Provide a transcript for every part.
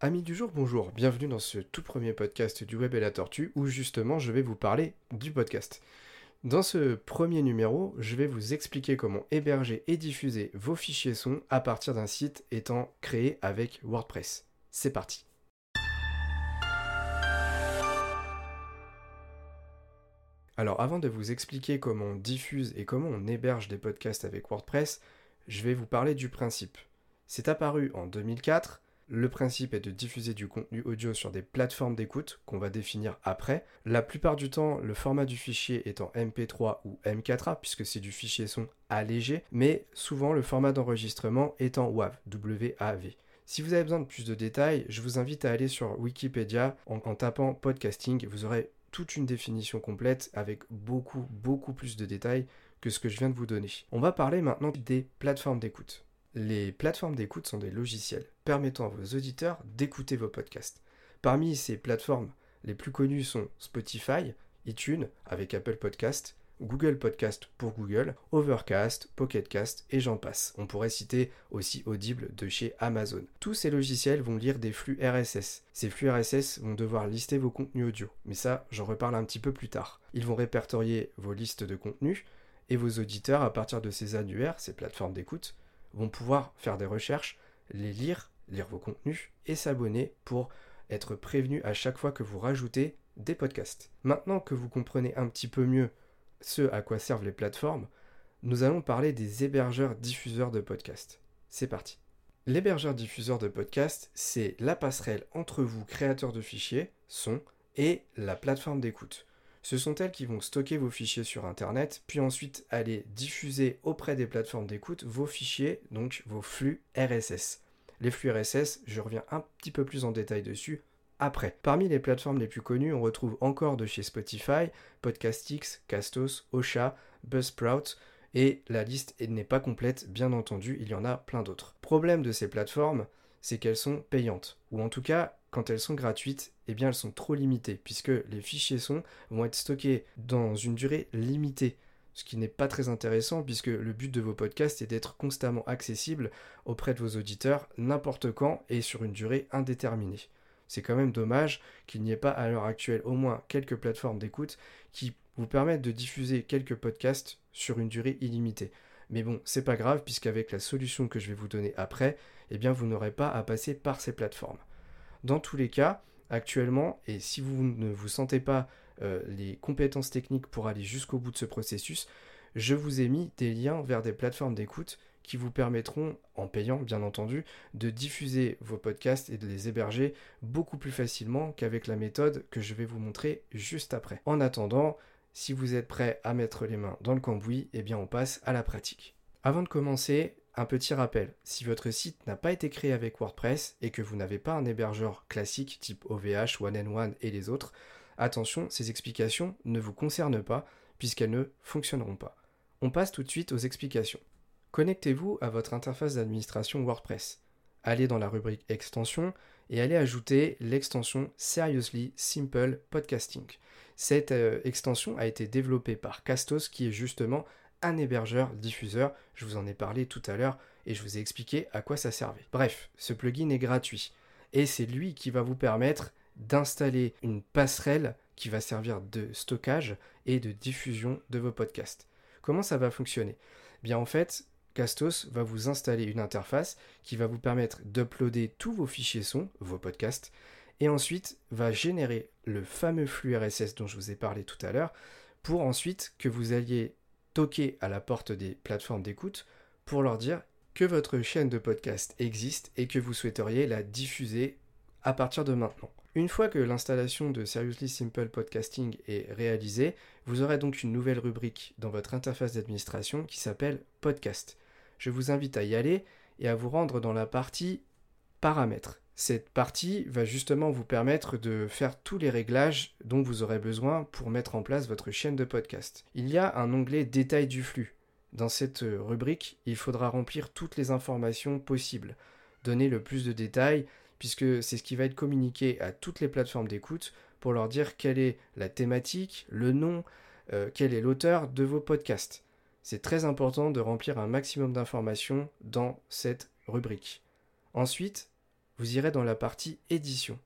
Amis du jour, bonjour, bienvenue dans ce tout premier podcast du Web et la Tortue où justement je vais vous parler du podcast. Dans ce premier numéro, je vais vous expliquer comment héberger et diffuser vos fichiers son à partir d'un site étant créé avec WordPress. C'est parti Alors avant de vous expliquer comment on diffuse et comment on héberge des podcasts avec WordPress, je vais vous parler du principe. C'est apparu en 2004 le principe est de diffuser du contenu audio sur des plateformes d'écoute qu'on va définir après. La plupart du temps, le format du fichier est en MP3 ou M4A puisque c'est du fichier son allégé, mais souvent le format d'enregistrement est en WAV. Si vous avez besoin de plus de détails, je vous invite à aller sur Wikipédia en, en tapant podcasting. Vous aurez toute une définition complète avec beaucoup, beaucoup plus de détails que ce que je viens de vous donner. On va parler maintenant des plateformes d'écoute. Les plateformes d'écoute sont des logiciels permettant à vos auditeurs d'écouter vos podcasts. Parmi ces plateformes, les plus connues sont Spotify, iTunes avec Apple Podcast, Google Podcast pour Google, Overcast, Pocketcast et j'en passe. On pourrait citer aussi Audible de chez Amazon. Tous ces logiciels vont lire des flux RSS. Ces flux RSS vont devoir lister vos contenus audio, mais ça, j'en reparle un petit peu plus tard. Ils vont répertorier vos listes de contenus et vos auditeurs, à partir de ces annuaires, ces plateformes d'écoute, vont pouvoir faire des recherches, les lire, lire vos contenus et s'abonner pour être prévenus à chaque fois que vous rajoutez des podcasts. Maintenant que vous comprenez un petit peu mieux ce à quoi servent les plateformes, nous allons parler des hébergeurs diffuseurs de podcasts. C'est parti. L'hébergeur diffuseur de podcasts, c'est la passerelle entre vous, créateur de fichiers, son, et la plateforme d'écoute. Ce sont elles qui vont stocker vos fichiers sur Internet, puis ensuite aller diffuser auprès des plateformes d'écoute vos fichiers, donc vos flux RSS. Les flux RSS, je reviens un petit peu plus en détail dessus après. Parmi les plateformes les plus connues, on retrouve encore de chez Spotify, Podcastix, Castos, Ocha, Buzzsprout, et la liste n'est pas complète, bien entendu, il y en a plein d'autres. Problème de ces plateformes, c'est qu'elles sont payantes, ou en tout cas quand elles sont gratuites, eh bien elles sont trop limitées, puisque les fichiers son vont être stockés dans une durée limitée, ce qui n'est pas très intéressant, puisque le but de vos podcasts est d'être constamment accessible auprès de vos auditeurs n'importe quand et sur une durée indéterminée. C'est quand même dommage qu'il n'y ait pas à l'heure actuelle au moins quelques plateformes d'écoute qui vous permettent de diffuser quelques podcasts sur une durée illimitée. Mais bon, c'est pas grave, puisqu'avec la solution que je vais vous donner après, eh bien vous n'aurez pas à passer par ces plateformes. Dans tous les cas, actuellement, et si vous ne vous sentez pas euh, les compétences techniques pour aller jusqu'au bout de ce processus, je vous ai mis des liens vers des plateformes d'écoute qui vous permettront, en payant bien entendu, de diffuser vos podcasts et de les héberger beaucoup plus facilement qu'avec la méthode que je vais vous montrer juste après. En attendant, si vous êtes prêt à mettre les mains dans le cambouis, eh bien on passe à la pratique. Avant de commencer, un petit rappel, si votre site n'a pas été créé avec WordPress et que vous n'avez pas un hébergeur classique type OVH, One and One et les autres, attention, ces explications ne vous concernent pas puisqu'elles ne fonctionneront pas. On passe tout de suite aux explications. Connectez-vous à votre interface d'administration WordPress. Allez dans la rubrique Extensions et allez ajouter l'extension Seriously Simple Podcasting. Cette euh, extension a été développée par Castos qui est justement un hébergeur diffuseur. Je vous en ai parlé tout à l'heure et je vous ai expliqué à quoi ça servait. Bref, ce plugin est gratuit et c'est lui qui va vous permettre d'installer une passerelle qui va servir de stockage et de diffusion de vos podcasts. Comment ça va fonctionner? Bien en fait, Castos va vous installer une interface qui va vous permettre d'uploader tous vos fichiers son, vos podcasts, et ensuite va générer le fameux flux RSS dont je vous ai parlé tout à l'heure, pour ensuite que vous alliez toquer à la porte des plateformes d'écoute pour leur dire que votre chaîne de podcast existe et que vous souhaiteriez la diffuser à partir de maintenant. Une fois que l'installation de Seriously Simple Podcasting est réalisée, vous aurez donc une nouvelle rubrique dans votre interface d'administration qui s'appelle Podcast. Je vous invite à y aller et à vous rendre dans la partie Paramètres. Cette partie va justement vous permettre de faire tous les réglages dont vous aurez besoin pour mettre en place votre chaîne de podcast. Il y a un onglet Détail du flux. Dans cette rubrique, il faudra remplir toutes les informations possibles, donner le plus de détails, puisque c'est ce qui va être communiqué à toutes les plateformes d'écoute pour leur dire quelle est la thématique, le nom, euh, quel est l'auteur de vos podcasts. C'est très important de remplir un maximum d'informations dans cette rubrique. Ensuite, vous irez dans la partie édition.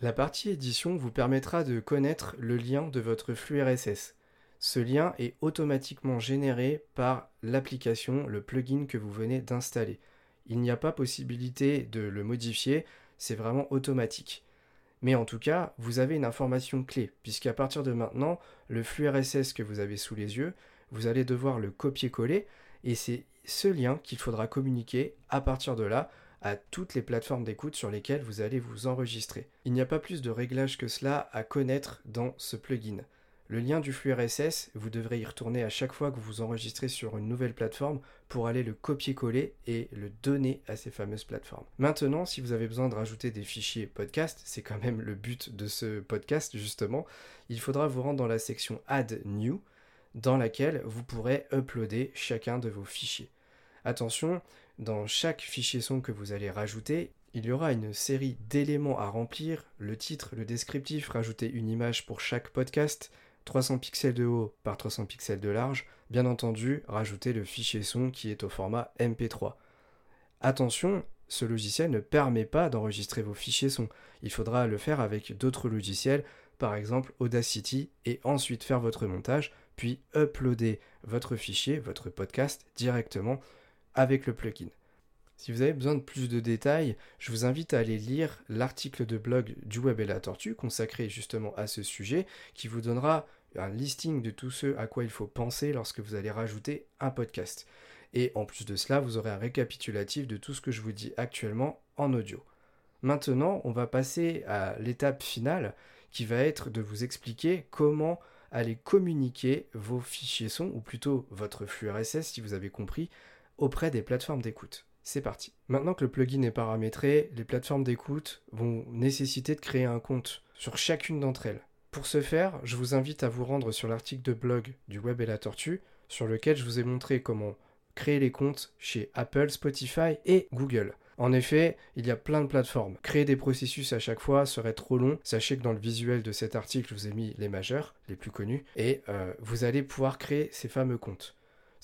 La partie édition vous permettra de connaître le lien de votre flux RSS. Ce lien est automatiquement généré par l'application, le plugin que vous venez d'installer. Il n'y a pas possibilité de le modifier, c'est vraiment automatique. Mais en tout cas, vous avez une information clé, puisqu'à partir de maintenant, le flux RSS que vous avez sous les yeux, vous allez devoir le copier-coller, et c'est ce lien qu'il faudra communiquer à partir de là à toutes les plateformes d'écoute sur lesquelles vous allez vous enregistrer. Il n'y a pas plus de réglages que cela à connaître dans ce plugin. Le lien du flux RSS, vous devrez y retourner à chaque fois que vous vous enregistrez sur une nouvelle plateforme pour aller le copier-coller et le donner à ces fameuses plateformes. Maintenant, si vous avez besoin de rajouter des fichiers podcast, c'est quand même le but de ce podcast justement, il faudra vous rendre dans la section Add New dans laquelle vous pourrez uploader chacun de vos fichiers. Attention, dans chaque fichier son que vous allez rajouter, il y aura une série d'éléments à remplir, le titre, le descriptif, rajouter une image pour chaque podcast, 300 pixels de haut par 300 pixels de large, bien entendu, rajouter le fichier son qui est au format MP3. Attention, ce logiciel ne permet pas d'enregistrer vos fichiers son. Il faudra le faire avec d'autres logiciels, par exemple Audacity, et ensuite faire votre montage, puis uploader votre fichier, votre podcast, directement avec le plugin. Si vous avez besoin de plus de détails, je vous invite à aller lire l'article de blog du Web et la Tortue consacré justement à ce sujet qui vous donnera un listing de tout ce à quoi il faut penser lorsque vous allez rajouter un podcast. Et en plus de cela, vous aurez un récapitulatif de tout ce que je vous dis actuellement en audio. Maintenant, on va passer à l'étape finale qui va être de vous expliquer comment aller communiquer vos fichiers son, ou plutôt votre flux RSS si vous avez compris, auprès des plateformes d'écoute. C'est parti. Maintenant que le plugin est paramétré, les plateformes d'écoute vont nécessiter de créer un compte sur chacune d'entre elles. Pour ce faire, je vous invite à vous rendre sur l'article de blog du Web et la Tortue, sur lequel je vous ai montré comment créer les comptes chez Apple, Spotify et Google. En effet, il y a plein de plateformes. Créer des processus à chaque fois serait trop long. Sachez que dans le visuel de cet article, je vous ai mis les majeurs, les plus connus, et euh, vous allez pouvoir créer ces fameux comptes.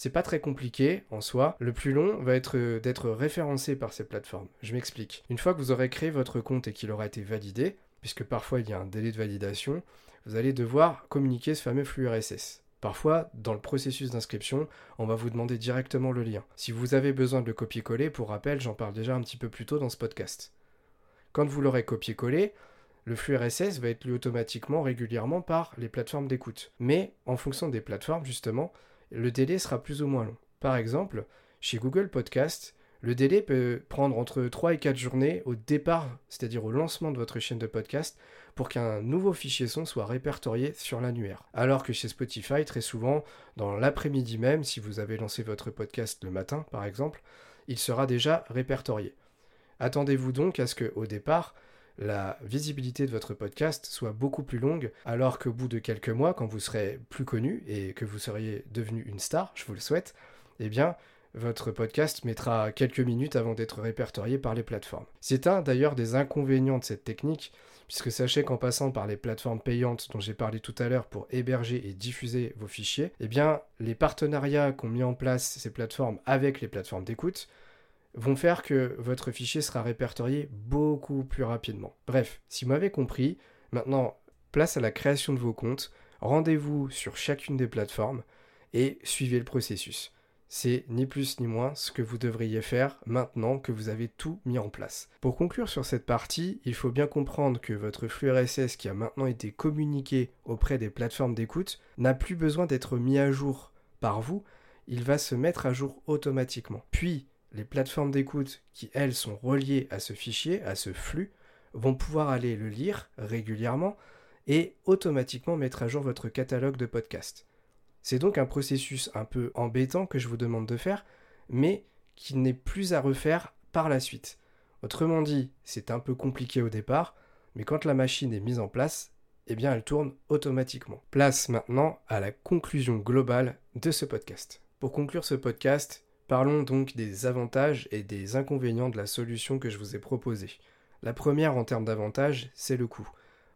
C'est pas très compliqué en soi. Le plus long va être euh, d'être référencé par ces plateformes. Je m'explique. Une fois que vous aurez créé votre compte et qu'il aura été validé, puisque parfois il y a un délai de validation, vous allez devoir communiquer ce fameux flux RSS. Parfois, dans le processus d'inscription, on va vous demander directement le lien. Si vous avez besoin de le copier-coller, pour rappel, j'en parle déjà un petit peu plus tôt dans ce podcast. Quand vous l'aurez copié-collé, le flux RSS va être lu automatiquement régulièrement par les plateformes d'écoute. Mais en fonction des plateformes, justement, le délai sera plus ou moins long. Par exemple, chez Google Podcast, le délai peut prendre entre 3 et 4 journées au départ, c'est-à-dire au lancement de votre chaîne de podcast, pour qu'un nouveau fichier son soit répertorié sur l'annuaire. Alors que chez Spotify, très souvent, dans l'après-midi même, si vous avez lancé votre podcast le matin par exemple, il sera déjà répertorié. Attendez-vous donc à ce qu'au départ, la visibilité de votre podcast soit beaucoup plus longue, alors qu'au bout de quelques mois, quand vous serez plus connu et que vous seriez devenu une star, je vous le souhaite, eh bien, votre podcast mettra quelques minutes avant d'être répertorié par les plateformes. C'est un d'ailleurs des inconvénients de cette technique, puisque sachez qu'en passant par les plateformes payantes dont j'ai parlé tout à l'heure pour héberger et diffuser vos fichiers, eh bien, les partenariats qu'ont mis en place ces plateformes avec les plateformes d'écoute vont faire que votre fichier sera répertorié beaucoup plus rapidement. Bref, si vous m'avez compris, maintenant, place à la création de vos comptes, rendez-vous sur chacune des plateformes et suivez le processus. C'est ni plus ni moins ce que vous devriez faire maintenant que vous avez tout mis en place. Pour conclure sur cette partie, il faut bien comprendre que votre flux RSS qui a maintenant été communiqué auprès des plateformes d'écoute n'a plus besoin d'être mis à jour par vous, il va se mettre à jour automatiquement. Puis, les plateformes d'écoute qui, elles, sont reliées à ce fichier, à ce flux, vont pouvoir aller le lire régulièrement et automatiquement mettre à jour votre catalogue de podcasts. C'est donc un processus un peu embêtant que je vous demande de faire, mais qui n'est plus à refaire par la suite. Autrement dit, c'est un peu compliqué au départ, mais quand la machine est mise en place, eh bien elle tourne automatiquement. Place maintenant à la conclusion globale de ce podcast. Pour conclure ce podcast, Parlons donc des avantages et des inconvénients de la solution que je vous ai proposée. La première en termes d'avantages, c'est le coût.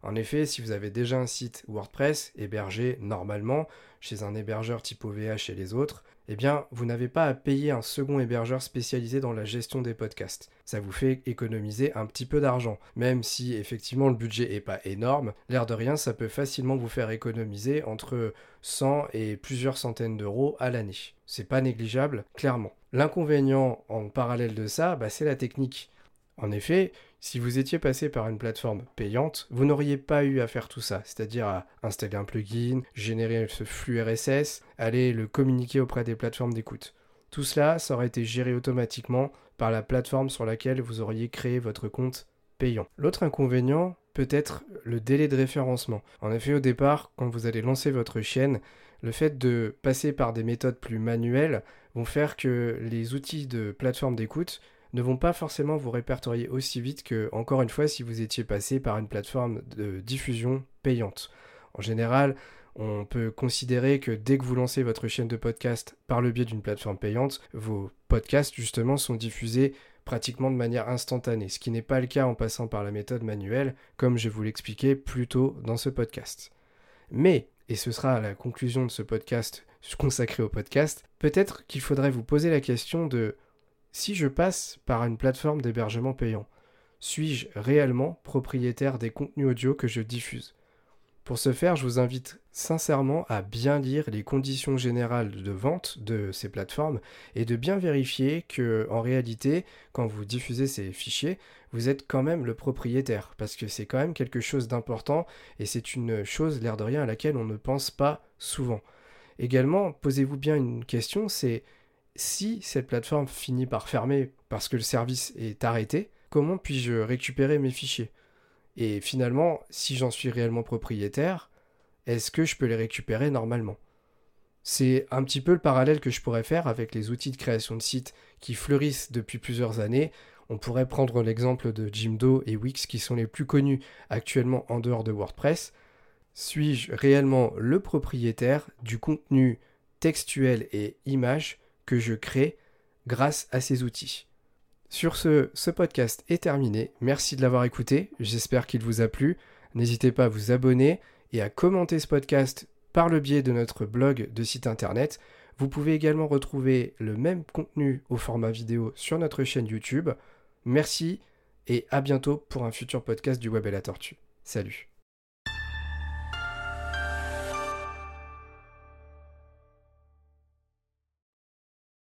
En effet, si vous avez déjà un site WordPress hébergé normalement chez un hébergeur type OVH et les autres, eh bien, vous n'avez pas à payer un second hébergeur spécialisé dans la gestion des podcasts. Ça vous fait économiser un petit peu d'argent. Même si effectivement le budget n'est pas énorme, l'air de rien, ça peut facilement vous faire économiser entre 100 et plusieurs centaines d'euros à l'année. C'est pas négligeable, clairement. L'inconvénient en parallèle de ça, bah, c'est la technique. En effet, si vous étiez passé par une plateforme payante, vous n'auriez pas eu à faire tout ça, c'est-à-dire à installer un plugin, générer ce flux RSS, aller le communiquer auprès des plateformes d'écoute. Tout cela, ça aurait été géré automatiquement par la plateforme sur laquelle vous auriez créé votre compte payant. L'autre inconvénient peut être le délai de référencement. En effet, au départ, quand vous allez lancer votre chaîne, le fait de passer par des méthodes plus manuelles vont faire que les outils de plateforme d'écoute ne vont pas forcément vous répertorier aussi vite que, encore une fois, si vous étiez passé par une plateforme de diffusion payante. En général, on peut considérer que dès que vous lancez votre chaîne de podcast par le biais d'une plateforme payante, vos podcasts justement sont diffusés pratiquement de manière instantanée, ce qui n'est pas le cas en passant par la méthode manuelle, comme je vous l'expliquais plus tôt dans ce podcast. Mais, et ce sera la conclusion de ce podcast consacré au podcast, peut-être qu'il faudrait vous poser la question de si je passe par une plateforme d'hébergement payant, suis-je réellement propriétaire des contenus audio que je diffuse? Pour ce faire, je vous invite sincèrement à bien lire les conditions générales de vente de ces plateformes et de bien vérifier que en réalité, quand vous diffusez ces fichiers, vous êtes quand même le propriétaire parce que c'est quand même quelque chose d'important et c'est une chose l'air de rien à laquelle on ne pense pas souvent. Également, posez-vous bien une question, c'est si cette plateforme finit par fermer parce que le service est arrêté, comment puis-je récupérer mes fichiers? Et finalement, si j'en suis réellement propriétaire, est-ce que je peux les récupérer normalement? C'est un petit peu le parallèle que je pourrais faire avec les outils de création de sites qui fleurissent depuis plusieurs années. On pourrait prendre l'exemple de Jimdo et Wix qui sont les plus connus actuellement en dehors de WordPress. Suis-je réellement le propriétaire du contenu textuel et image? Que je crée grâce à ces outils. Sur ce, ce podcast est terminé. Merci de l'avoir écouté. J'espère qu'il vous a plu. N'hésitez pas à vous abonner et à commenter ce podcast par le biais de notre blog de site internet. Vous pouvez également retrouver le même contenu au format vidéo sur notre chaîne YouTube. Merci et à bientôt pour un futur podcast du Web et la Tortue. Salut